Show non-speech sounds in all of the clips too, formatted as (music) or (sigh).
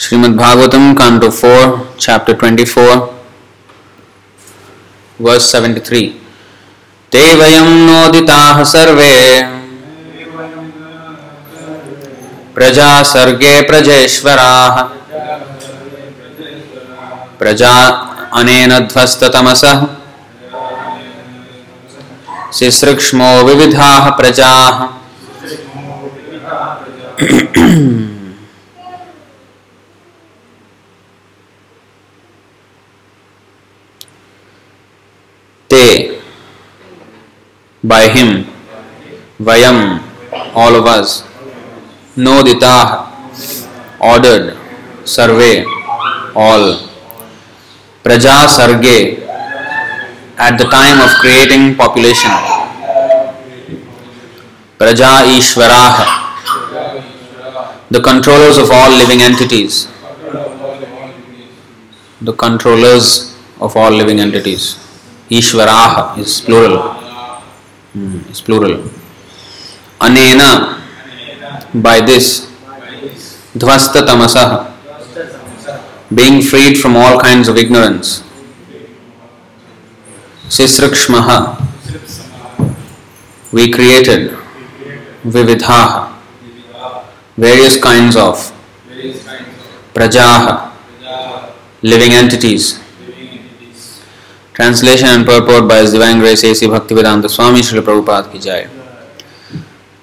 Srimad Bhagavatam, Canto 4, Chapter 24, verse 73. ते वयं सर्वे। प्रजा सर्गे प्रजेश्वराः। प्रजा अनेन ध्वस्ततमसः। शिसृक्ष्मो विविधाः प्रजाः। Te, by him, Vayam, all of us, Noditah, ordered, Sarve, all, Praja Sarge, at the time of creating population, Praja Ishvaraha, the controllers of all living entities, the controllers of all living entities. Ishvaraha is plural. Hmm, is plural. Anena, by this, Dvasta Tamasah, being freed from all kinds of ignorance. Sisrakshmaha, we created Vividhaha, various kinds of Prajaha, living entities. Translation and purport by His Divine Grace A.C. Bhaktivedanta Swami Srila Prabhupada ki jai.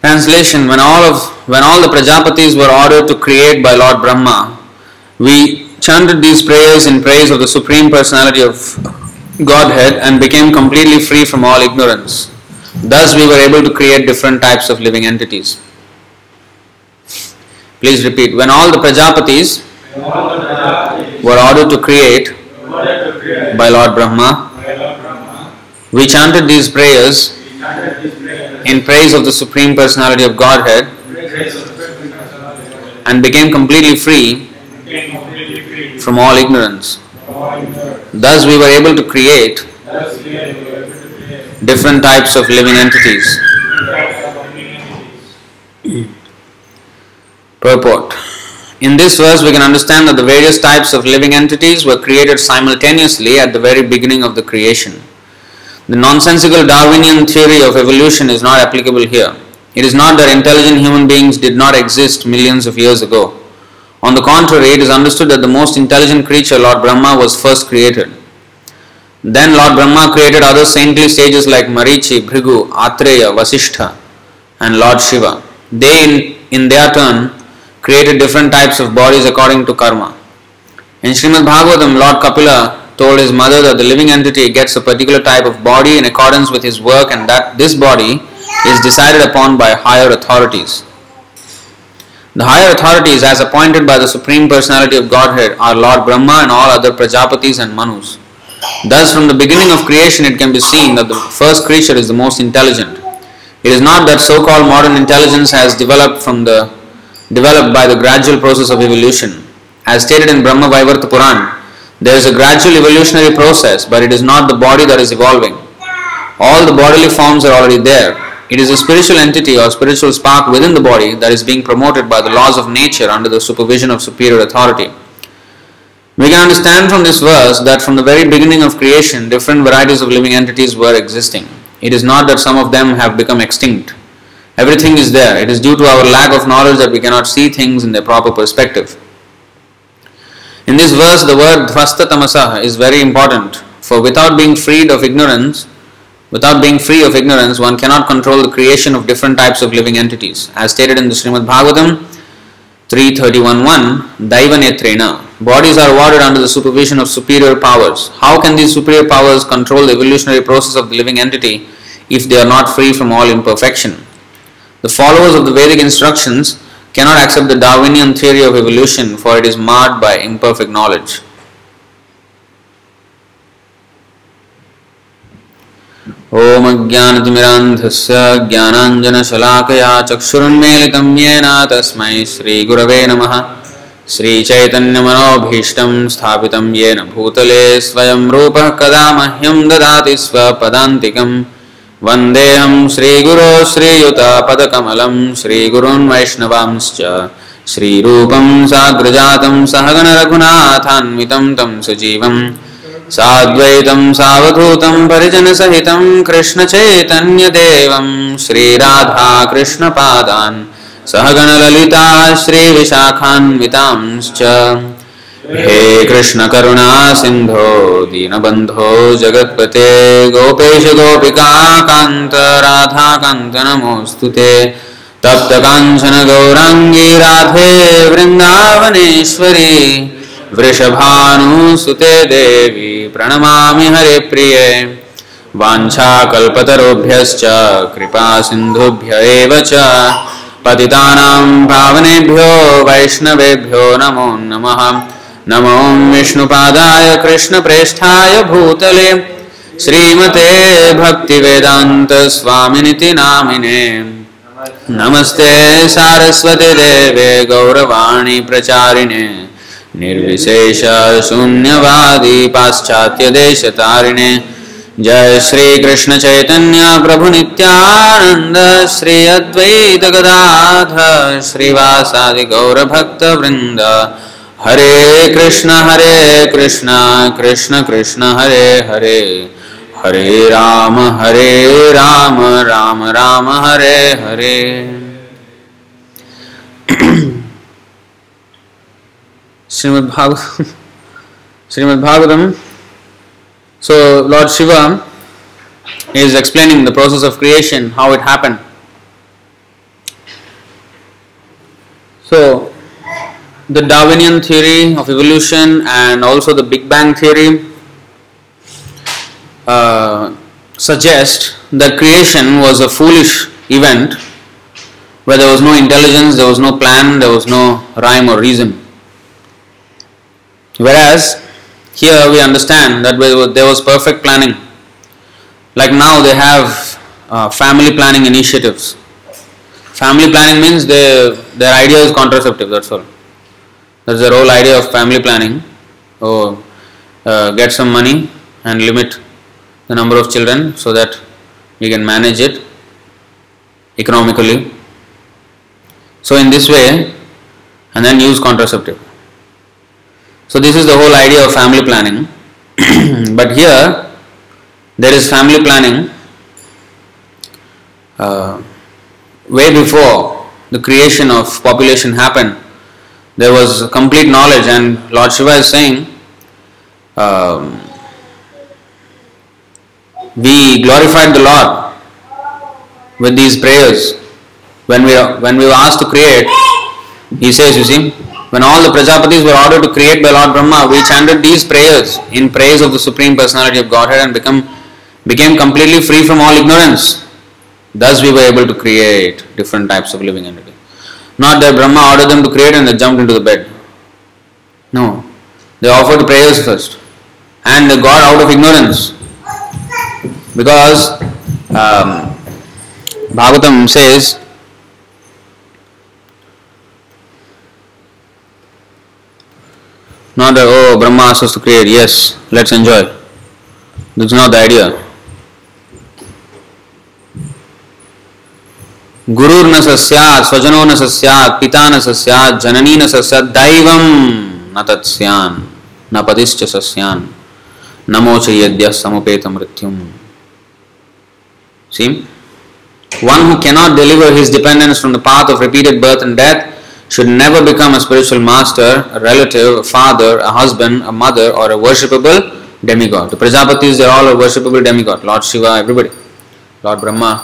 Translation When all of when all the Prajapatis were ordered to create by Lord Brahma, we chanted these prayers in praise of the Supreme Personality of Godhead and became completely free from all ignorance. Thus we were able to create different types of living entities. Please repeat. When all the Prajapatis were ordered to create by Lord Brahma, we chanted these prayers in praise of the Supreme Personality of Godhead and became completely free from all ignorance. Thus, we were able to create different types of living entities. Purport In this verse, we can understand that the various types of living entities were created simultaneously at the very beginning of the creation. The nonsensical Darwinian theory of evolution is not applicable here. It is not that intelligent human beings did not exist millions of years ago. On the contrary, it is understood that the most intelligent creature, Lord Brahma, was first created. Then Lord Brahma created other saintly sages like Marichi, Bhrigu, Atreya, Vasishtha, and Lord Shiva. They, in, in their turn, created different types of bodies according to karma. In Srimad Bhagavatam, Lord Kapila told his mother that the living entity gets a particular type of body in accordance with his work and that this body is decided upon by higher authorities. The higher authorities, as appointed by the Supreme Personality of Godhead, are Lord Brahma and all other Prajapatis and Manus. Thus, from the beginning of creation, it can be seen that the first creature is the most intelligent. It is not that so-called modern intelligence has developed from the developed by the gradual process of evolution. As stated in Brahma Vaivarta Puran, there is a gradual evolutionary process, but it is not the body that is evolving. All the bodily forms are already there. It is a spiritual entity or spiritual spark within the body that is being promoted by the laws of nature under the supervision of superior authority. We can understand from this verse that from the very beginning of creation, different varieties of living entities were existing. It is not that some of them have become extinct. Everything is there. It is due to our lack of knowledge that we cannot see things in their proper perspective. In this verse, the word dhvasta tamasah is very important, for without being freed of ignorance, without being free of ignorance, one cannot control the creation of different types of living entities. As stated in the Srimad Bhagavatam 331.1, Daivanetrena, bodies are awarded under the supervision of superior powers. How can these superior powers control the evolutionary process of the living entity if they are not free from all imperfection? The followers of the Vedic instructions cannot accept the Darwinian theory of evolution for it is marred by imperfect knowledge. ॐ अज्ञानतिमिरान्धस्य ज्ञानाञ्जनशलाकया चक्षुरुन्मेलितं येन तस्मै श्रीगुरवे नमः श्रीचैतन्यमनोभीष्टं स्थापितं येन भूतले स्वयं रूपः कदा मह्यं ददाति स्वपदान्तिकम् वन्देऽहं श्रीगुरो श्रीयुतापदकमलं श्रीगुरून् वैष्णवांश्च। श्रीरूपं साग्रजातं सहगण रघुनाथान्वितं तं सजीवं। साद्वैतं सावधूतं परिजनसहितं कृष्णचैतन्यदेवं। श्रीराधाकृष्णपादान् सहगणललिता श्रीविशाखान्वितांश्च हे कृष्णकरुणा सिन्धो दीनबन्धो जगत्पते गोपेश गोपिकान्त राधाकान्त नमोऽस्तु ते। तप्तकाञ्चन गौराङ्गी राधे वृन्दावनेश्वरी वृषभानुसुते देवी प्रणमामि हरिप्रिये वाञ्छाकल्पतरुभ्यश्च कृपासिन्धुभ्य एव च। पतितानां पावनेभ्यो वैष्णवेभ्यो नमो नमः नमो विष्णुपादाय कृष्णप्रेष्ठाय भूतले। श्रीमते भक्तिवेदान्तस्वामिनिति नामिने। नमस्ते सारस्वती देवे गौरवाणी प्रचारिणे। निर्विशेष शून्यवादी जय श्री कृष्ण चैतन्य प्रभु नित्यानंद श्री अद्वैत गदाधर श्रीवासादि गौर भक्त वृंद Hare Krishna Hare Krishna Krishna Krishna, Hare Hare. Hare Rama Hare Rama Rama Rama, Hare Hare. Srimad Bhagavatam so Lord Shiva is explaining the process of creation how it happened so the Darwinian theory of evolution and also the Big Bang theory uh, suggest that creation was a foolish event where there was no intelligence, there was no plan, there was no rhyme or reason. Whereas here we understand that there was perfect planning. Like now they have uh, family planning initiatives. Family planning means they, their idea is contraceptive, that's all. That's the whole idea of family planning. Oh, uh, get some money and limit the number of children so that you can manage it economically. So, in this way, and then use contraceptive. So, this is the whole idea of family planning. (clears throat) but here, there is family planning uh, way before the creation of population happened. There was complete knowledge, and Lord Shiva is saying, um, we glorified the Lord with these prayers. When we, when we were asked to create, he says, you see, when all the Prajapatis were ordered to create by Lord Brahma, we chanted these prayers in praise of the Supreme Personality of Godhead and become, became completely free from all ignorance. Thus we were able to create different types of living entities. Not that Brahma ordered them to create and they jumped into the bed. No. They offered prayers first. And they got out of ignorance. Because um, Bhagavatam says, not that, oh, Brahma asked us to create, yes, let's enjoy. That's not the idea. गुरुर न सस्यात स्वजनो न सस्यात पिता न सस्यात जननी न सस्यात दैवम न तत्स्यान न पतिश्च सस्यान नमोच यद्य समुपेत मृत्यु सीम one who can deliver his dependence from the path of repeated birth and death should never become a spiritual master relative father a husband a mother or a worshipable demigod Prajapati is all a worshipable demigod Lord Shiva everybody Lord Brahma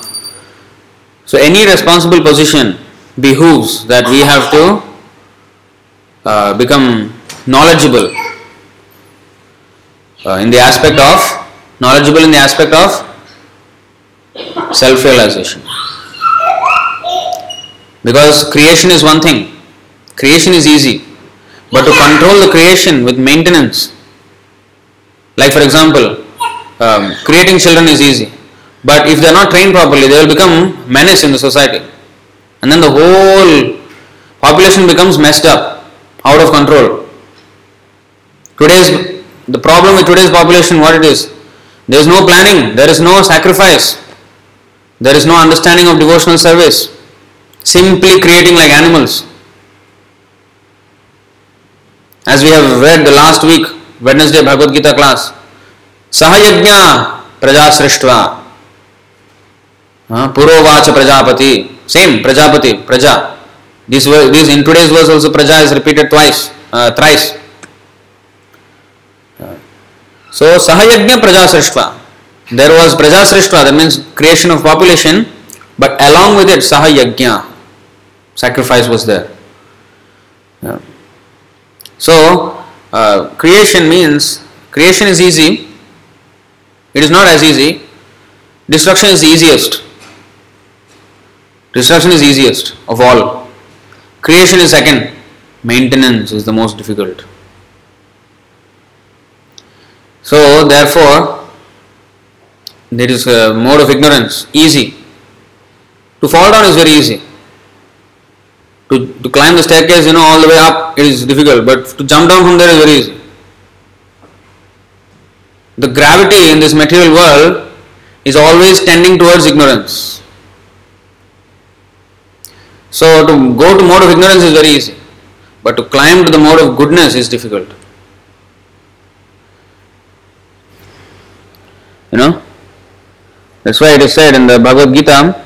So, any responsible position behooves that we have to uh, become knowledgeable uh, in the aspect of knowledgeable in the aspect of self realization. Because creation is one thing, creation is easy, but to control the creation with maintenance, like for example, um, creating children is easy, but if they are not trained properly, they will become menace in the society, and then the whole population becomes messed up, out of control. Today's the problem with today's population, what it is, there is no planning, there is no sacrifice, there is no understanding of devotional service. Simply creating like animals. As we have read the last week, Wednesday Bhagavad Gita class, Sahayagnya Praja Srishtva. Purovacha Prajapati. Same, Prajapati, Praja. This, this in today's verse also Praja is repeated twice, uh, thrice. So Sahayagnya Praja. There was Praja that means creation of population, but along with it Sahayagnya, sacrifice was there. So uh, creation means creation is easy. It is not as easy. Destruction is easiest. Destruction is easiest of all. Creation is second. Maintenance is the most difficult. So therefore, there is a mode of ignorance. Easy. To fall down is very easy. To, to climb the staircase, you know, all the way up, it is difficult, but to jump down from there is very easy. The gravity in this material world is always tending towards ignorance. So to go to mode of ignorance is very easy, but to climb to the mode of goodness is difficult. You know? That's why it is said in the Bhagavad Gita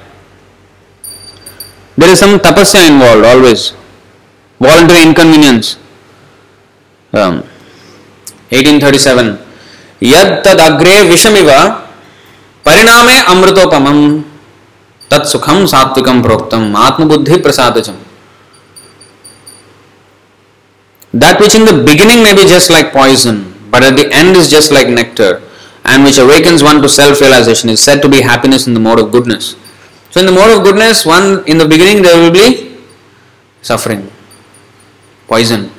there is some tapasya involved always. Voluntary inconvenience. Um, 1837. Yad tad agre vishamiva pariname amritopamam sukham satvikam proktam atmabuddhi prasadacham. That which in the beginning may be just like poison, but at the end is just like nectar, and which awakens one to self realization is said to be happiness in the mode of goodness. So, in the mode of goodness, one in the beginning there will be suffering, poison.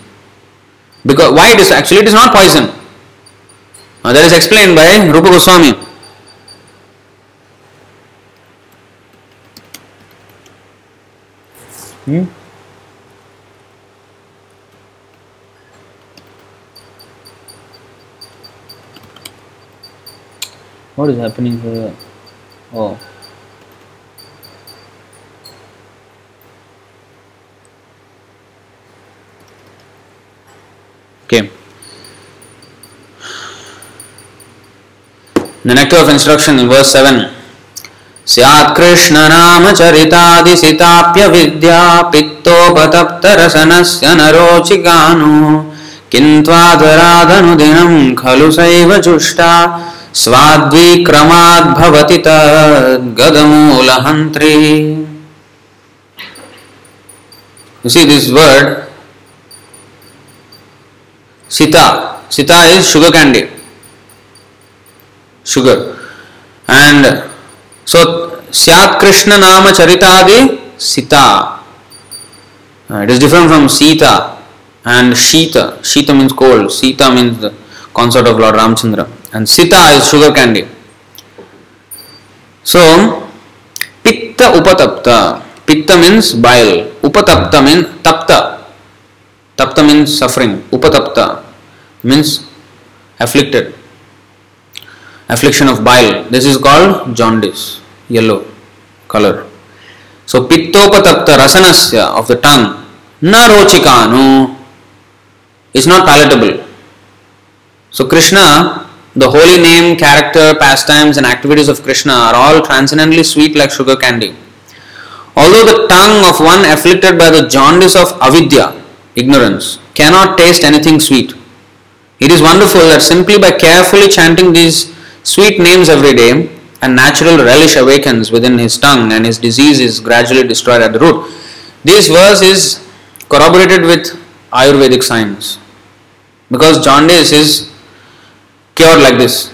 Because why it is actually it is not poison. That is explained by Rupa Goswami. Hmm? What is happening here? Oh. Okay. The nectar of instruction in verse 7. स्यात् कृष्णनामचरितादिसिताप्यविद्या पित्तोपतप्तरसनस्य नरोचिकानो किन्त्वादरादनुदिनं खलु सैव जुष्टा स्वाद्विक्रमाद्भवति तद्गदमूलहन्त्री You see this word, Sita. Sita is sugar candy. Sugar. So Krishna नाम चरितादि सीता it is different from सीता and शीत शीत means cold Sita means consort of Lord Ramachandra and Sita is sugar candy so पित्त उपतप्त पित्त मीन्स बाइल उपतप्त मीन तप्त तप्त means suffering उपतप्त means afflicted affliction of bile this is called jaundice yellow color. So pittopatapta rasanasya of the tongue, narochikanu is not palatable. So Krishna, the holy name, character, pastimes and activities of Krishna are all transcendently sweet like sugar candy. Although the tongue of one afflicted by the jaundice of avidya ignorance, cannot taste anything sweet. It is wonderful that simply by carefully chanting these sweet names every day, a natural relish awakens within his tongue and his disease is gradually destroyed at the root. This verse is corroborated with Ayurvedic science because jaundice is cured like this.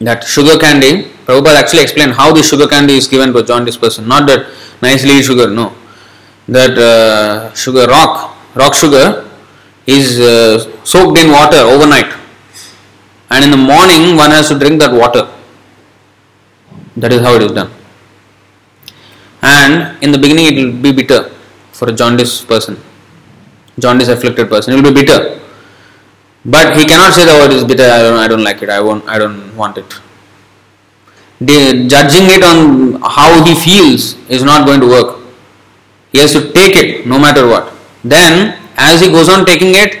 That sugar candy, Prabhupada actually explained how the sugar candy is given to a jaundice person, not that nicely sugar, no that uh, sugar rock, rock sugar is uh, soaked in water overnight, and in the morning one has to drink that water. That is how it is done. And in the beginning it will be bitter for a jaundice person, jaundice afflicted person. It will be bitter, but he cannot say the word oh, is bitter. I don't, I don't like it. I won't. I don't want it. The, judging it on how he feels is not going to work he has to take it no matter what. Then, as he goes on taking it,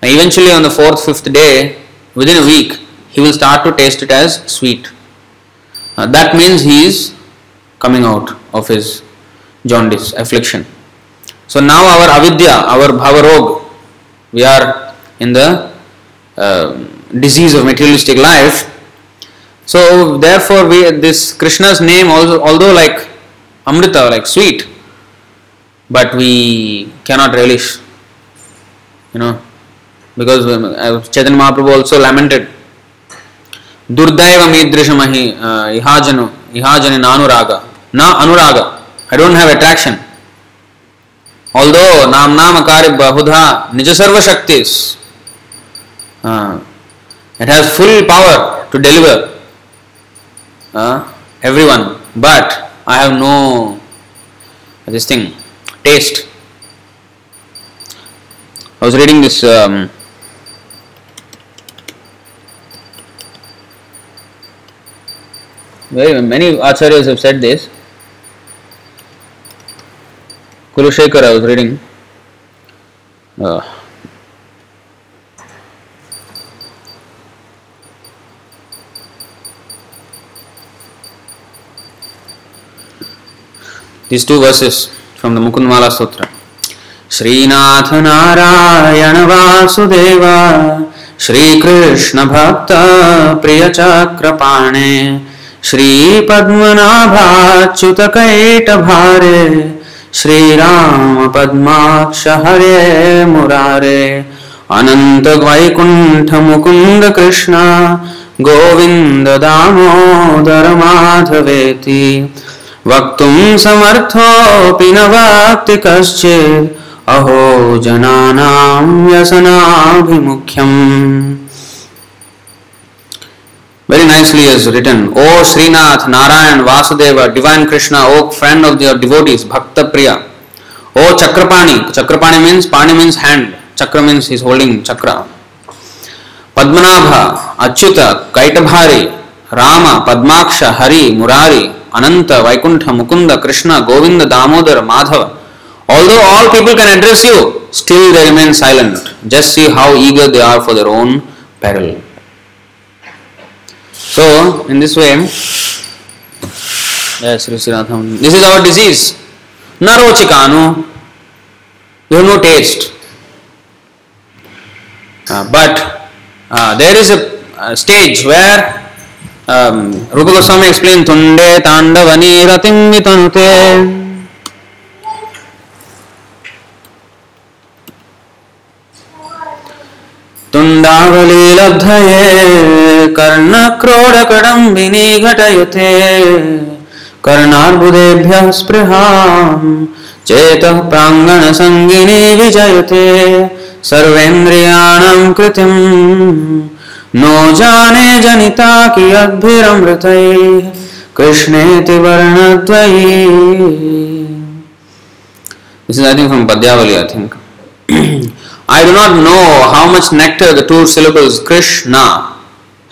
eventually, on the fourth, fifth day, within a week, he will start to taste it as sweet. Uh, that means he is coming out of his jaundice, affliction. So now our avidya, our bhavarog, we are in the uh, disease of materialistic life. So therefore, we this Krishna's name also, although like Amrita, like sweet, but we cannot relish. You know, because uh, Chaitanya Mahaprabhu also lamented. Durdaiva midrishamahi ihajanu ihajani nanuraga na anuraga. I don't have attraction. Although nam nam akari bahudha nija sarva shaktis. Uh, it has full power to deliver uh, everyone, but I have no this thing taste. I was very many acharyas have said this. Kulashekar, I was reading. Uh, these two verses from the Mukundmala Sutra. Srinath Narayana Vasudeva Srikrishna भक्त प्रिय चक्रपाणे श्रीपद्मनाभाच्युतकैटभारे श्रीरामपद्माक्ष हरे मुरारे अनन्त गोविन्द दामोदर माधवेति वक्तुम् समर्थोऽपि न वाक्ति कश्चित् अहो जनानां व्यसनाभिमुख्यम्। Very nicely is written, O Srinath, Narayan, Vasudeva, Divine Krishna, O friend of your devotees, Bhakta Priya. O Chakrapani, Chakrapani means, Pani means hand, Chakra means he is holding Chakra. Padmanabha, Achyuta, Kaitabhari, Rama, Padmaksha, Hari, Murari, Ananta, Vaikuntha, Mukunda, Krishna, Govinda, Damodar, Madhava. Although all people can address you, still they remain silent. Just see how eager they are for their own peril. So, in this way, yes, this is our disease. Narochikanu, you have no taste. Uh, but uh, there is a, a stage where um, Rupa Goswami explained Tunde Tandavani Ratim Vitanute. तुण्डावलीलब्धये कर्णक्रोडकडम्बिनी घटयुते कर्णार्बुदेभ्यः स्पृहाम् चेतः प्राङ्गणसङ्गिनी विजयते सर्वेन्द्रियाणां कृतिम् नो जाने जनिता कियद्भिरमृतैः कृष्णेति वर्णद्वयी This is I think from Padyavali I think. (clears throat) I do not know how much nectar the two syllables Krishna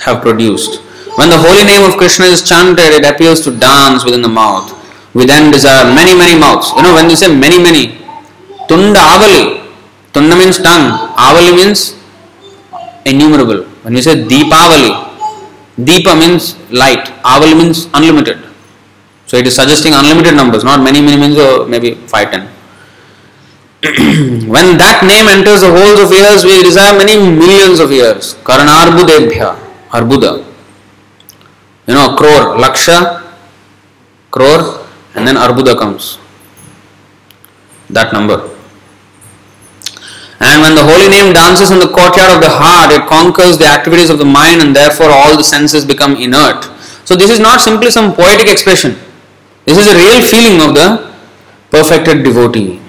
have produced. When the holy name of Krishna is chanted, it appears to dance within the mouth. We then desire many, many mouths. You know, when you say many, many, Tunda Avali, Tunda means tongue, Avali means innumerable. When you say Deepavali, Deepa means light, Avali means unlimited. So it is suggesting unlimited numbers, not many, many means oh, maybe 5, 10. (clears throat) when that name enters the holes of ears, we desire many millions of ears. Karnarbudebhya, Arbuda. You know, crore, Laksha, crore, and then Arbuda comes. That number. And when the holy name dances in the courtyard of the heart, it conquers the activities of the mind and therefore all the senses become inert. So, this is not simply some poetic expression. This is a real feeling of the perfected devotee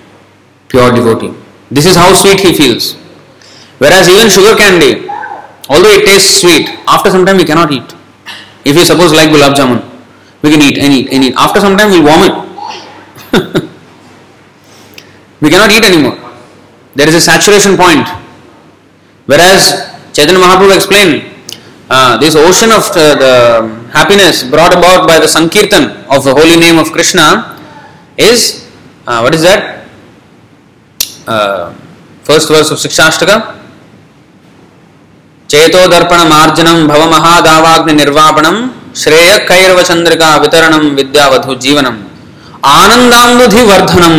pure devotee. This is how sweet he feels. Whereas even sugar candy, although it tastes sweet, after some time we cannot eat. If we suppose like gulab jamun, we can eat and eat and eat. After some time we'll vomit. (laughs) we cannot eat anymore. There is a saturation point. Whereas Chaitanya Mahaprabhu explained, uh, this ocean of uh, the happiness brought about by the Sankirtan of the holy name of Krishna is, uh, what is that? First verse verse of చేతో దర్పణ మార్జనం భవ మహాదావాగ్ని నిర్వాపణం శ్రేయ శ్రేయకైరవ చంద్రిక వితరణం విద్యావధు జీవనం. ఆనందానుధి వర్ధనం.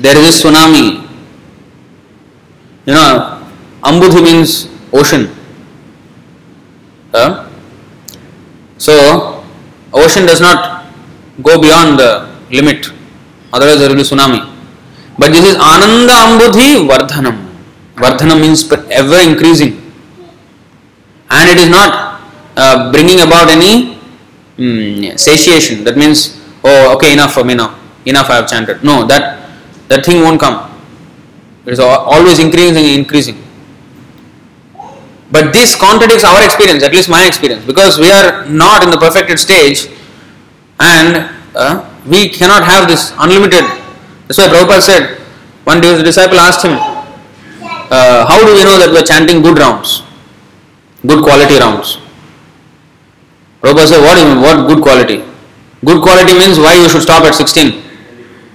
There is tsunami you know అంబుధి means ocean so ocean does not go beyond the limit otherwise there will tsunami But this is Ananda Ambudhi Vardhanam. Vardhanam means ever increasing. And it is not uh, bringing about any mm, satiation. That means, oh, okay, enough for me now. Enough, I have chanted. No, that that thing won't come. It is always increasing and increasing. But this contradicts our experience, at least my experience, because we are not in the perfected stage and uh, we cannot have this unlimited. That's why Prabhupada said, one day his disciple asked him, uh, How do we know that we are chanting good rounds, good quality rounds? Prabhupada said, What, is, what good quality? Good quality means why you should stop at 16.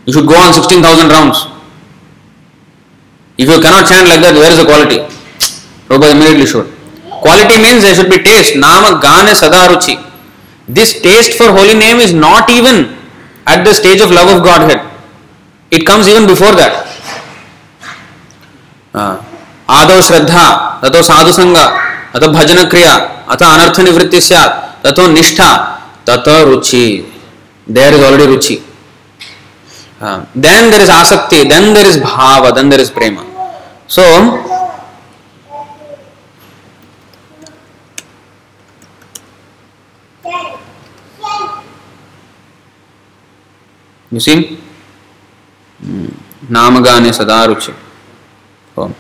You should go on 16,000 rounds. If you cannot chant like that, where is the quality? Prabhupada immediately showed. Quality means there should be taste. Nama gane sadaruchi. This taste for holy name is not even at the stage of love of Godhead. It comes even before that आदो श्रद्धा तथो साधु संग अतो भजन क्रिया अथ अनर्थ निवृत्ति सैत् निष्ठा तथो रुचि देर इज़ ऑलरेडी रुचि देन देर इज़ आसक्ति देन देर इज़ भाव then there is Prem so You see? Namagane sadaruchi. Oh.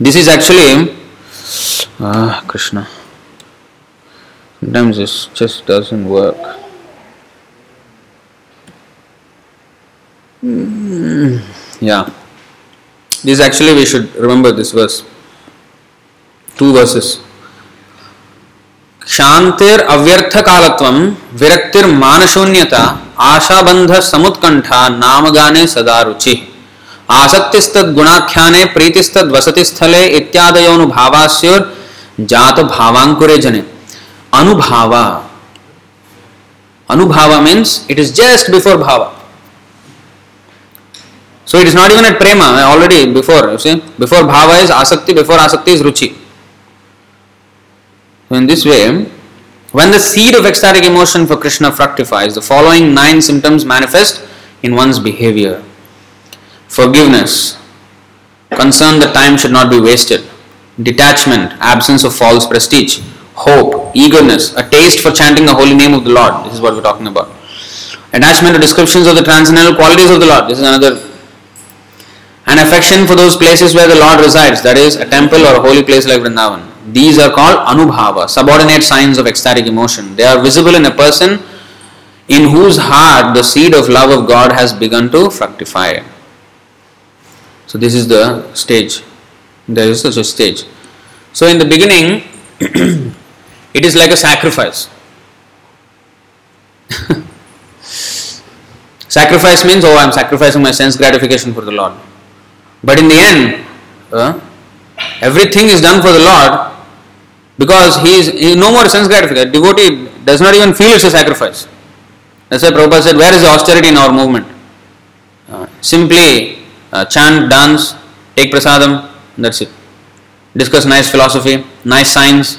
This is actually Krishna. Sometimes this just doesn't work. Mm, yeah. This actually we should remember this verse. Two verses. शांतिर अव्यर्थ कालत्वम विरक्तिर मान शून्यता आशाबंध समुत्कंठा नाम गाने सदा रुचि। आसक्तिस्त गुणाख्याने प्रीतिस्त वसतिस्थले इत्यादयोनुभावास्योर जात भावांकुरे जने। अनुभावा। अनुभावा means it is just before Bhawa so it is not even at Prema already before before भावा इज़ आसक्ति बिफोर आसक्ति इज़ रुचि So in this way, when the seed of ecstatic emotion for Krishna fructifies, the following nine symptoms manifest in one's behavior. Forgiveness, concern that time should not be wasted, detachment, absence of false prestige, hope, eagerness, a taste for chanting the holy name of the Lord. This is what we're talking about. Attachment to descriptions of the transcendental qualities of the Lord. This is another. An affection for those places where the Lord resides, that is, a temple or a holy place like Vrindavan. These are called anubhava, subordinate signs of ecstatic emotion. They are visible in a person in whose heart the seed of love of God has begun to fructify. So, this is the stage. There is such a stage. So, in the beginning, (clears throat) it is like a sacrifice. (laughs) sacrifice means, oh, I am sacrificing my sense gratification for the Lord. But in the end, uh, everything is done for the Lord because he is he, no more sense gratification. Devotee does not even feel it's a sacrifice. That's why Prabhupada said, Where is the austerity in our movement? Uh, simply uh, chant, dance, take prasadam, that's it. Discuss nice philosophy, nice science,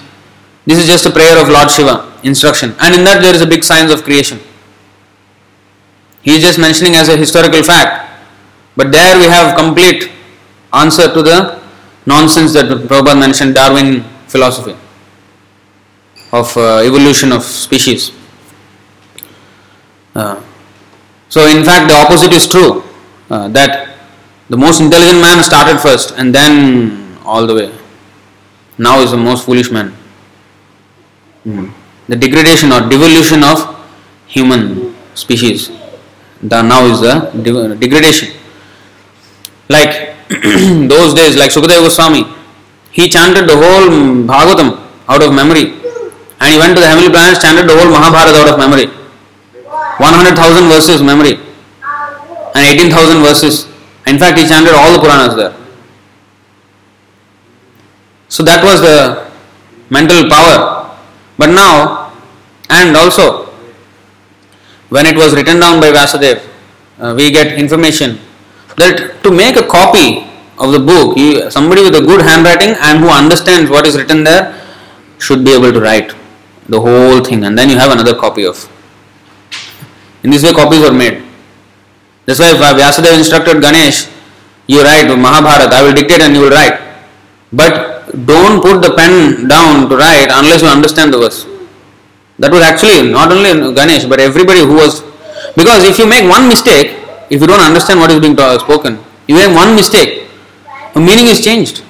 this is just a prayer of Lord Shiva, instruction. And in that there is a big science of creation. He is just mentioning as a historical fact. But there we have complete answer to the nonsense that Prabhupada mentioned, Darwin philosophy of uh, evolution of species. Uh, so in fact the opposite is true. Uh, that the most intelligent man started first and then all the way. Now is the most foolish man. Mm. The degradation or devolution of human species. The now is the degradation. Like (clears throat) those days, like Sukadeva Goswami, he chanted the whole Bhagavatam out of memory, and he went to the heavenly planets, chanted the whole Mahabharata out of memory. 100,000 verses memory and 18,000 verses. In fact, he chanted all the Puranas there. So that was the mental power. But now, and also, when it was written down by Vyasadev, uh, we get information that to make a copy of the book, you, somebody with a good handwriting and who understands what is written there should be able to write the whole thing, and then you have another copy of. In this way, copies were made. That's why Vyasadeva instructed Ganesh, you write Mahabharata, I will dictate and you will write. But don't put the pen down to write unless you understand the verse. That was actually not only Ganesh but everybody who was. Because if you make one mistake, if you don't understand what is being spoken, you make one mistake, the meaning is changed.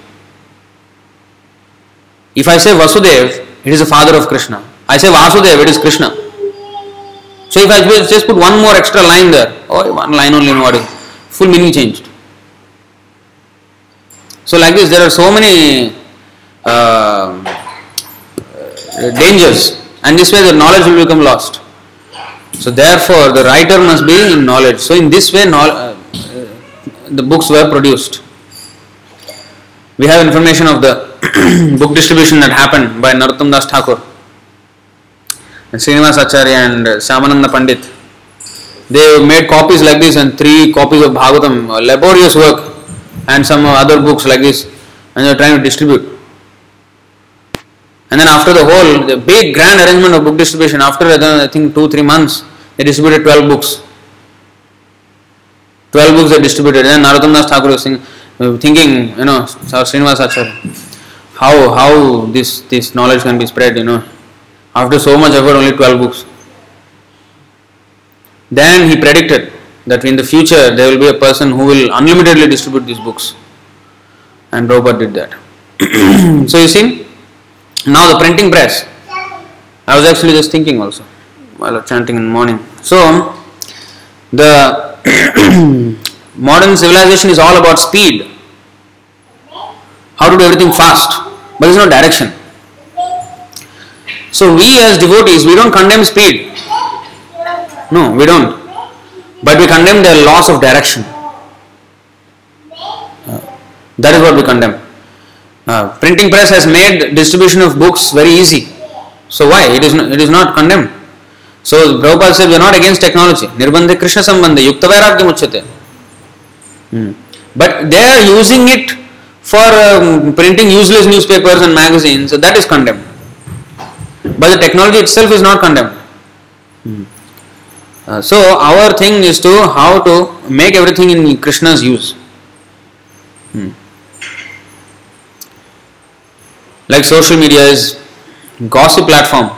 If I say Vasudev, it is the father of Krishna. I say Vasudev, it is Krishna. So if I just put one more extra line there, oh, one line only, in what is full meaning changed. So like this, there are so many uh, dangers, and this way the knowledge will become lost. So therefore, the writer must be in knowledge. So in this way, uh, the books were produced. We have information of the (clears throat) book distribution that happened by Narottam Das Thakur Srinivas Acharya and Shyamananda Pandit. They made copies like this and three copies of Bhagavatam, uh, laborious work, and some uh, other books like this, and they are trying to distribute. And then after the whole, the big grand arrangement of book distribution, after uh, I think two, three months, they distributed 12 books. 12 books they distributed. And Narottam Das Thakur was thinking, you know, Srinivas Acharya, how, how this, this knowledge can be spread, you know. After so much effort, only 12 books. Then he predicted that in the future there will be a person who will unlimitedly distribute these books. And Prabhupada did that. (clears throat) so you see, now the printing press. I was actually just thinking also while chanting in the morning. So the (clears throat) modern civilization is all about speed. How to do everything fast, but there's no direction. So we as devotees, we don't condemn speed. No, we don't. But we condemn the loss of direction. Uh, that is what we condemn. Uh, printing press has made distribution of books very easy. So why? It is not, it is not condemned. So Prabhupada said we are not against technology. Nirbandhe Krishna Sambandhe Yukta Vairagya Muchyate. Hmm. But they are using it for um, printing useless newspapers and magazines. So that is condemned. But the technology itself is not condemned. Hmm. Uh, so our thing is to how to make everything in Krishna's use. Hmm. Like social media is gossip platform,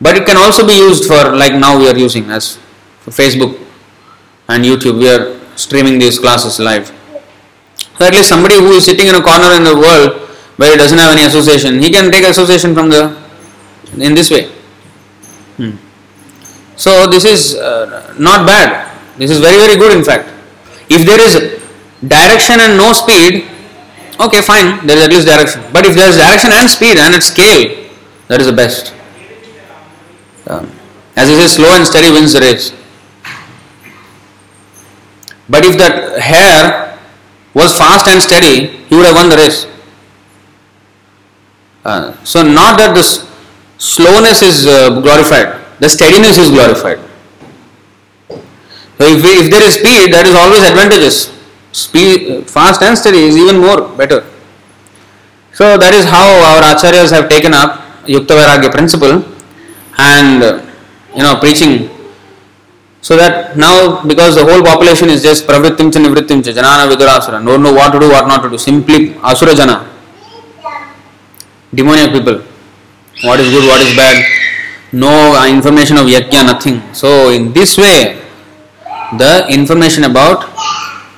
but it can also be used for like now we are using as for Facebook and YouTube. We are streaming these classes live. So at least somebody who is sitting in a corner in the world where he doesn't have any association, he can take association from the in this way. Hmm. So this is uh, not bad. This is very very good in fact. If there is direction and no speed, okay fine, there is at least direction. But if there is direction and speed and at scale, that is the best. Um, as I say, slow and steady wins the race. But if that hare was fast and steady, he would have won the race. Uh, so not that this slowness is uh, glorified, the steadiness is glorified. So if, we, if there is speed, that is always advantageous. Speed, fast and steady is even more better. So that is how our acharyas have taken up Yukta Vairagya principle and you know preaching so that now because the whole population is just pravrittim cha nivrittim cha janana vidurasura don't know what to do what not to do simply asura jana demoniac people what is good what is bad? No information of yajna nothing. So in this way the information about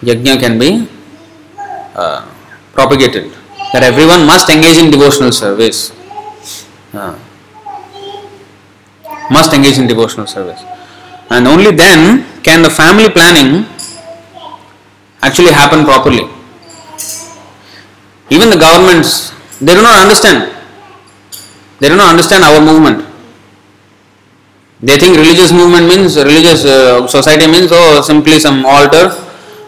yajna can be uh, propagated. That everyone must engage in devotional service. Uh, must engage in devotional service. And only then can the family planning actually happen properly. Even the governments they do not understand they do not understand our movement They think religious movement means religious uh, society means oh simply some altar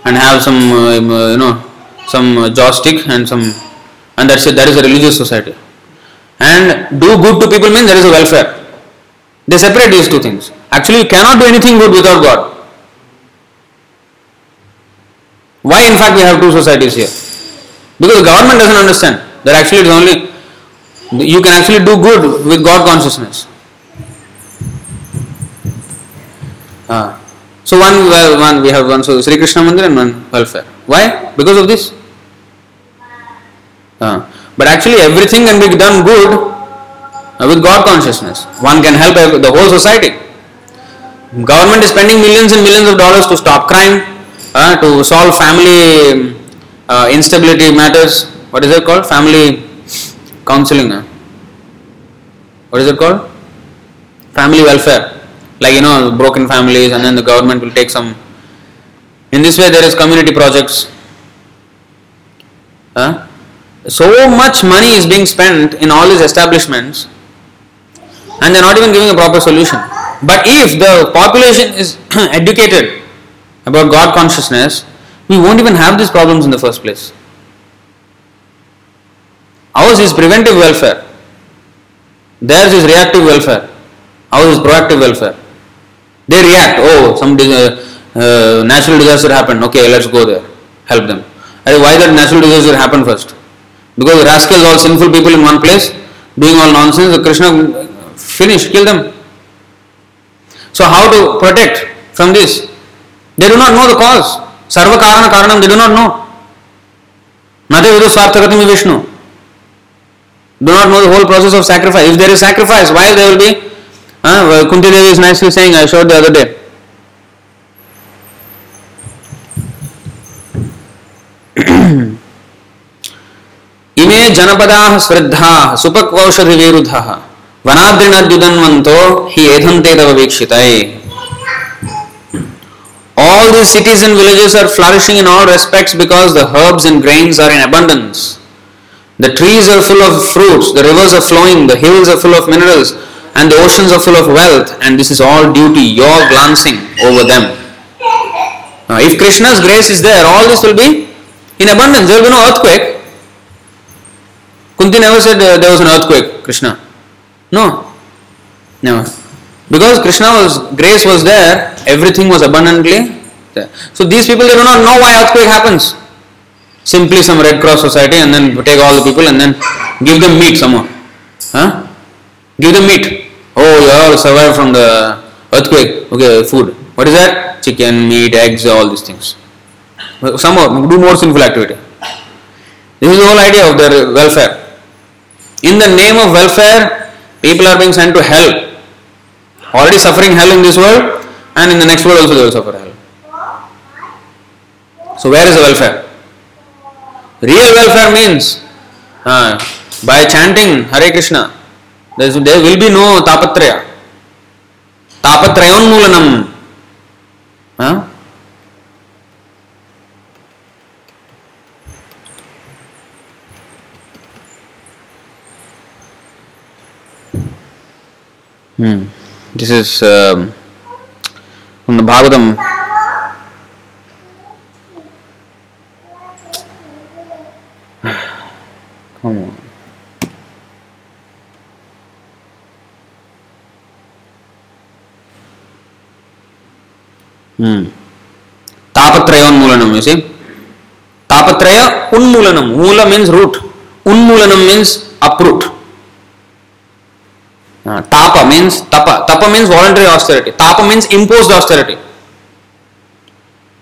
and have some uh, you know some joystick and some and that's it. That is a religious society. And do good to people means there is a welfare. They separate these two things. Actually, you cannot do anything good without God. Why, in fact, we have two societies here? Because the government doesn't understand that actually it is only you can actually do good with God consciousness. Ah. So one, well, one we have one so Sri Krishna Mandir and one welfare. Why? Because of this. Ah. But actually everything can be done good with God consciousness. One can help the whole society. Government is spending millions and millions of dollars to stop crime, uh, to solve family uh, instability matters. What is it called? Family counseling. What is it called? Family welfare. Like you know, broken families, and then the government will take some. In this way, there is community projects. Uh, so much money is being spent in all these establishments, and they're not even giving a proper solution. But if the population is (clears throat) educated about God consciousness, we won't even have these problems in the first place. Ours is preventive welfare. Theirs is reactive welfare. Ours is proactive welfare. They react. Oh, some uh, uh, natural disaster happened. Okay, let's go there. Help them. Why that natural disaster happened first? Because rascals, all sinful people in one place, doing all nonsense. Krishna finish, kill them. So how to protect from this? They do not know the cause. Sarva Karana Karanam, they do not know. Nate Vidu Swarthakatimi Vishnu Do not know the whole process of sacrifice. If there is sacrifice, why there will be? Uh, Kunti Devi is nicely saying, I showed the other day. इमे जनपदा श्रद्धा सुपक्वौषधि विरुद्ध वनाद्रिनद्युदन्वन्तो हि एधन्ते तव वीक्षितै All these cities and villages are flourishing in all respects because the herbs and grains are in abundance. The trees are full of fruits, the rivers are flowing, the hills are full of minerals, and the oceans are full of wealth, and this is all due to your glancing over them. Now, if Krishna's grace is there, all this will be in abundance. There will be no earthquake. Kunti never said uh, there was an earthquake, Krishna. No. Never. Because Krishna's grace was there, everything was abundantly there. So these people they do not know why earthquake happens. Simply some Red Cross society and then take all the people and then give them meat somehow. Huh? Give them meat. Oh, you all survived from the earthquake. Okay, food. What is that? Chicken, meat, eggs, all these things. Somehow do more sinful activity. This is the whole idea of their welfare. In the name of welfare, people are being sent to hell already suffering hell in this world and in the next world also they will suffer hell. So where is the welfare? Real welfare means uh, by chanting Hare Krishna, there will be no tapatraya. Tapatrayon Huh? Hmm. This is um, from the Bhagavatam. Come on. Hmm. Tapatrayonmulanam, you see. Tapatraya unmulanam. Mula means root. Unmulanam means uproot. Uh, tapa means tapa. Tapa means voluntary austerity. Tapa means imposed austerity.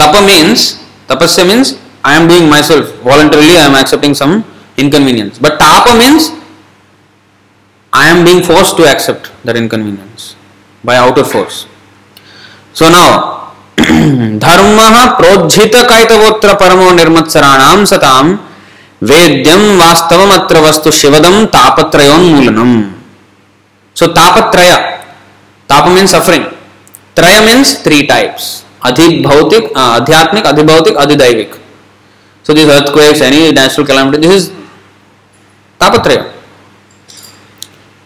Tapa means tapasya means I am doing myself voluntarily. I am accepting some inconvenience. But tapa means I am being forced to accept that inconvenience by outer force. So now (clears throat) धर्म प्रोज्झित कैतवोत्र परमो निर्मत्सराणाम सताम वेद्यम वास्तवमत्र वस्तु शिवदम तापत्रयोन्मूलनम So tapatraya. Tapa means suffering. Traya means three types. Adhibhautik, uh, Adhyatmik, Adhibhautik, Adhidaivik. So these earthquakes, any natural calamity, this is tapatraya.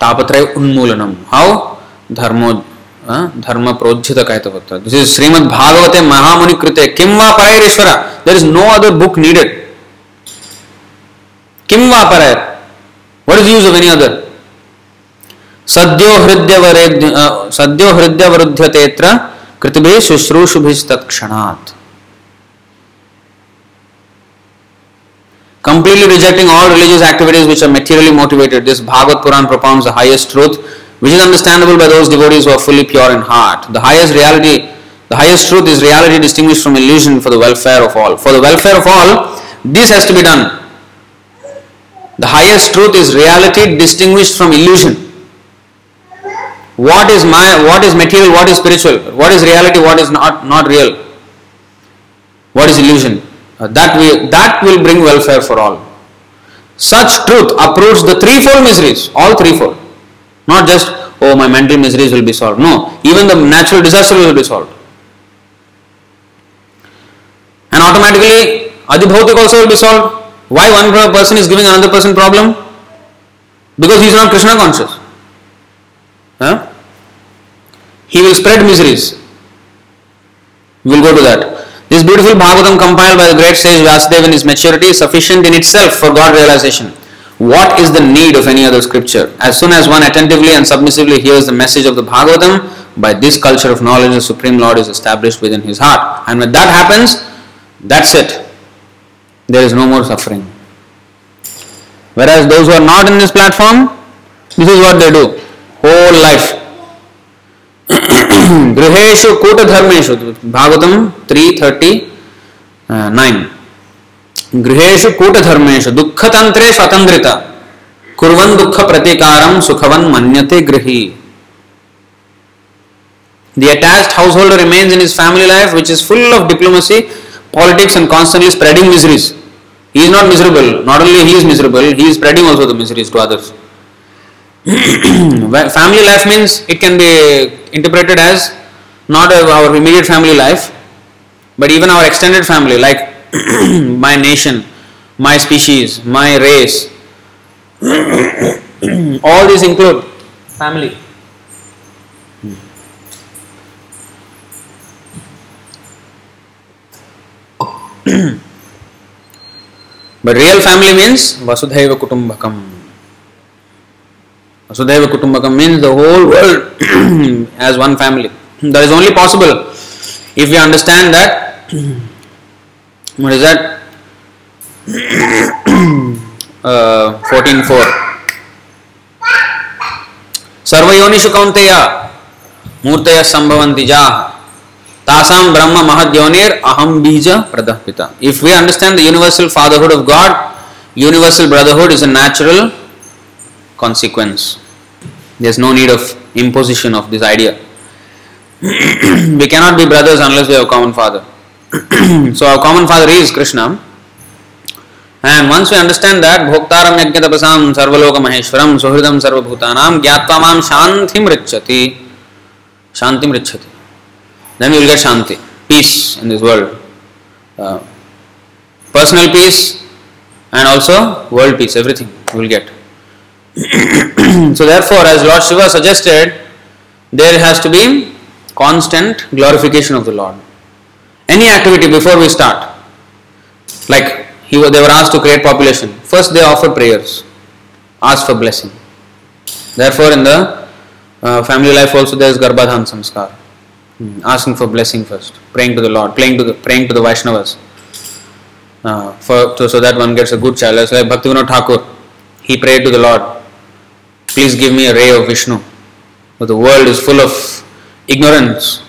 Tapatraya unmulanam. How? Dharmo, धर्म प्रोज्झित कहते this is Shrimad भागवते महामुनि कृते किम वा परैरेश्वर there is no other book needed किम वा परैर what is use of any other सद्यो हृदय वरे सद्यो हृदय वरुध्यतेत्र कृतभे शुश्रूषुभिस्तत्क्षणात् completely rejecting all religious activities which are materially motivated. This Bhagavad Puran propounds the highest truth, which is understandable by those devotees who are fully pure in heart. The highest reality, the highest truth is reality distinguished from illusion for the welfare of all. For the welfare of all, this has to be done. The highest truth is reality distinguished from illusion. What is my what is material, what is spiritual, what is reality, what is not, not real? What is illusion? Uh, that, we, that will bring welfare for all. Such truth uproots the threefold miseries, all threefold. Not just, oh, my mental miseries will be solved. No, even the natural disaster will be solved. And automatically, Adibhautik also will be solved. Why one person is giving another person problem? Because he is not Krishna conscious. Huh? He will spread miseries. We will go to that. This beautiful Bhagavatam compiled by the great sage Vyasadeva in his maturity is sufficient in itself for God realization. What is the need of any other scripture? As soon as one attentively and submissively hears the message of the Bhagavatam, by this culture of knowledge, the Supreme Lord is established within his heart. And when that happens, that's it. There is no more suffering. Whereas those who are not in this platform, this is what they do. Whole life. गृहेशु कूटधर्मेशु Bhagavatam three thirty nine गृहेशु कूटधर्मेशु दुःखतन्त्रे स्वतन्त्रिता कुर्वन् दुःख प्रतिकारं सुखवन् मन्यते गृही The attached householder remains in his family life, which is full of diplomacy, politics, and constantly spreading miseries. He is not miserable. Not only he is miserable, he is spreading also the miseries to others. Family life means it can be interpreted as not our immediate family life, but even our extended family, like (clears throat) my nation, my species, my race. (clears throat) All these include family. (clears throat) but real family means Vasudhaiva Kutumbakam. वसुदेव कुटुंबकम mean the whole world as one family that is only possible if you understand that is that fourteen सर्व योनिषु कौंतेय मूर्तय संभवंति जा तासाम ब्रह्म महद अहम बीज प्रदपिता if we understand the universal fatherhood of God universal brotherhood is a natural consequence. There's no need of imposition of this idea. we cannot be brothers unless we have a common father. so our common father is Krishna. And once we understand that, Bhoktaram Yajnatapasam Sarvaloka Maheshwaram Suhridam Sarvabhutanam Gyatva Mam Shantim Richati Shantim Richati. Then we will get Shanti, peace in this world. Uh, personal peace and also world peace, everything we will get. (clears throat) so therefore, as Lord Shiva suggested, there has to be constant glorification of the Lord. Any activity before we start, like he, they were asked to create population, first they offer prayers, ask for blessing. Therefore, in the uh, family life also there is Garbhadhan Samskar, hmm, asking for blessing first, praying to the Lord, praying to the, praying to the Vaishnavas. Uh, for, so, so that one gets a good child. Like Bhaktivinoda Thakur, he prayed to the Lord, Please give me a ray of Vishnu. But the world is full of ignorance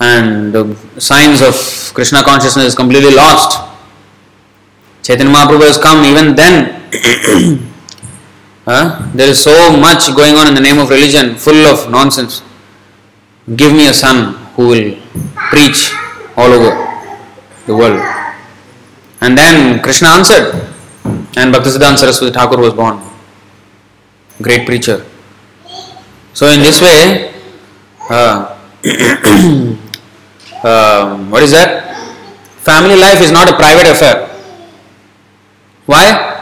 and the signs of Krishna consciousness is completely lost. Chaitanya Mahaprabhu has come even then. (clears throat) there is so much going on in the name of religion, full of nonsense. Give me a son who will preach all over the world. And then Krishna answered, and Bhaktisiddhanta Saraswati Thakur was born great preacher. So, in this way, uh, uh, (coughs) what is that? Family life is not a private affair. Why?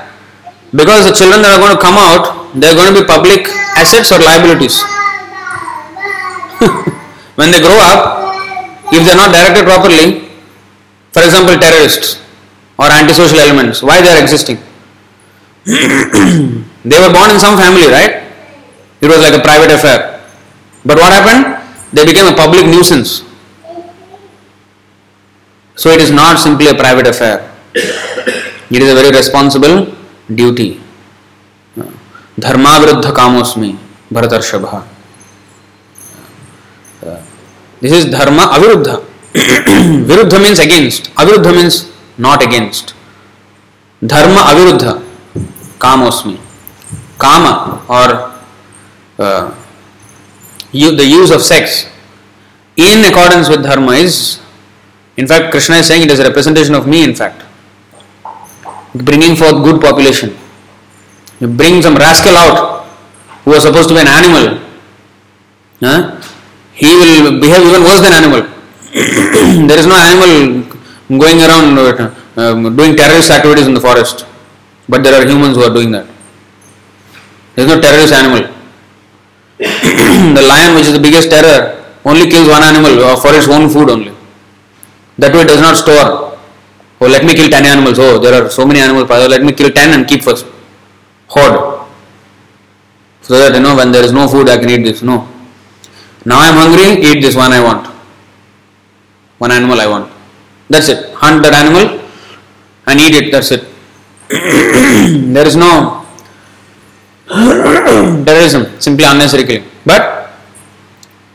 Because the children that are going to come out, they are going to be public assets or liabilities. (laughs) when they grow up, if they are not directed properly, for example, terrorists or antisocial elements, why they are existing? (coughs) they were born in some family, right? It was like a private affair. But what happened? They became a public nuisance. So it is not simply a private affair. It is a very responsible duty. धर्माविरुद्ध कामोस्मि भरतर्षभ this is dharma aviruddha (coughs) viruddha means against aviruddha means not against dharma aviruddha kamosmi kama or uh, the use of sex in accordance with dharma is in fact krishna is saying it is a representation of me in fact bringing forth good population you bring some rascal out who was supposed to be an animal huh? he will behave even worse than animal. (coughs) there is no animal going around uh, doing terrorist activities in the forest, but there are humans who are doing that. There is no terrorist animal. the lion, which is the biggest terror, only kills one animal uh, for its own food only. That way, it does not store. Oh, let me kill 10 animals. Oh, there are so many animals. Let me kill 10 and keep first. Hoard. So that you know when there is no food, I can eat this. No. Now I am hungry, eat this one I want. One animal I want. That's it. Hunt that animal and eat it. That's it. (coughs) there is no (coughs) terrorism, simply unnecessary killing. But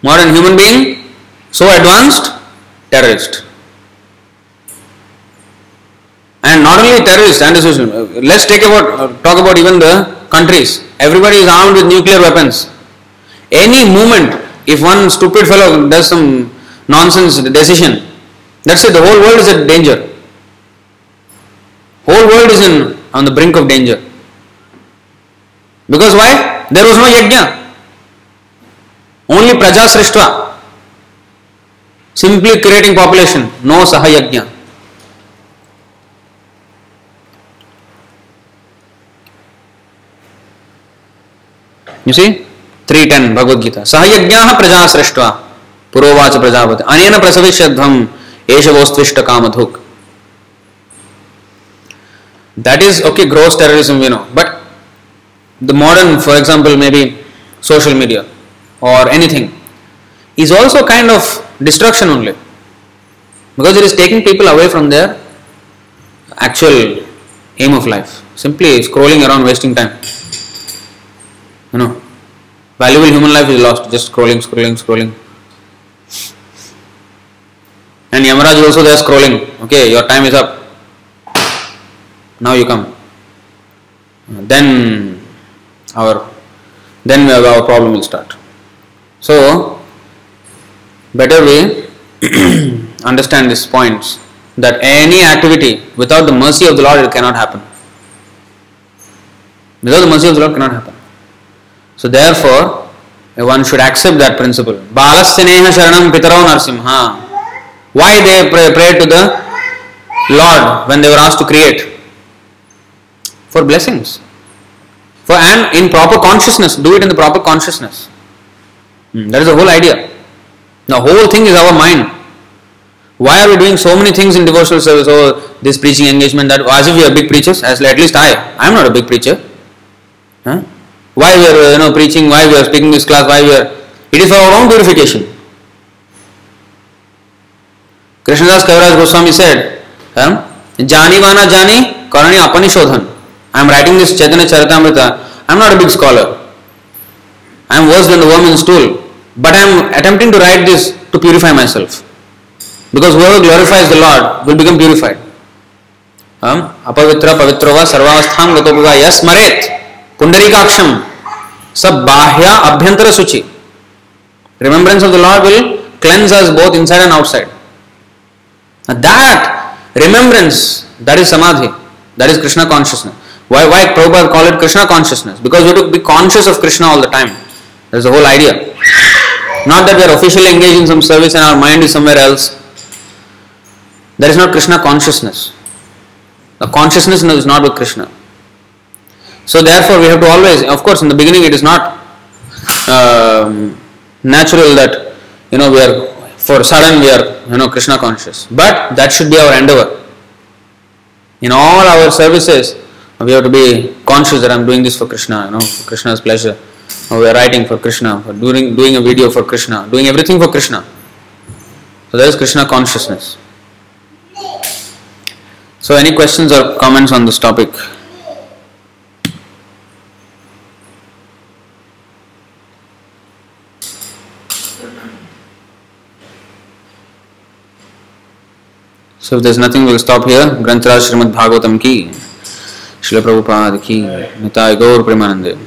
modern human being, so advanced, terrorist. And not only terrorist, anti-social. Uh, let's take about uh, talk about even the countries. Everybody is armed with nuclear weapons. Any movement if one stupid fellow does some nonsense decision, that's it, the whole world is in danger. Whole world is in on the brink of danger. Because why there was no यज्ञ only प्रजा सृष्ट simply creating population no सह यज्ञ three ten Bhagavad Gita सहयज्ञ प्रजा सृष्टवा पुरोवाच प्रजापति अन प्रसविष्यध्वम एष गोस्विष्ट कामधुक that is okay gross terrorism but the modern for example maybe social media or anything is also kind of destruction only because it is taking people away from their actual aim of life simply scrolling around wasting time you know Valuable human life is lost just scrolling, scrolling, scrolling. And Yamaraj is also there scrolling. Okay, your time is up. Now you come. Then our then our problem will start. So better we (clears throat) understand these points that any activity without the mercy of the Lord it cannot happen. Without the mercy of the Lord cannot happen. So therefore, one should accept that principle. Balasyaneha Sharanam Pitarao Narsimha. Why they pray to the Lord when they were asked to create? For blessings. For and in proper consciousness, do it in the proper consciousness. Hmm, that is the whole idea. The whole thing is our mind. Why are we doing so many things in devotional service? Oh, this preaching engagement, that as if we are big preachers, as at least I. I am not a big preacher. Huh? why we are you know preaching, why we are speaking this class, why we are it is for our own purification. Krishnadas Kaviraj Goswami said, Jani vana jani karani apanishodhan. I am writing this Chaitanya Charitamrita. I am not a big scholar. I am worse than the worm in stool. But I am attempting to write this to purify myself. Because whoever glorifies the Lord will become purified. Um, अपवित्र पवित्रो वा सर्वावस्थां गतोपगा यस्मरेत् पुंडरीकाक्षम सब बाह्य अभ्यंतर शुचि remembrance of the Lord will cleanse us both inside and outside. That remembrance, that is samadhi, that is Krishna consciousness. Why, why Prabhupada call it Krishna consciousness? Because we have to be conscious of Krishna all the time. That's the whole idea. Not that we are officially engaged in some service and our mind is somewhere else. That is not Krishna consciousness. The consciousness is not with Krishna. So therefore, we have to always, of course, in the beginning, it is not um, natural that you know, we are for sudden we are, you know, Krishna conscious. But that should be our endeavor. In all our services, we have to be conscious that I'm doing this for Krishna, you know, for Krishna's pleasure. Or we are writing for Krishna, for doing doing a video for Krishna, doing everything for Krishna. So that is Krishna consciousness. So any questions or comments on this topic? So if there's nothing, we'll stop here. Granthra Srimad Bhagavatam ki, Srila Prabhupada ki, Nitai Gaur Premanande.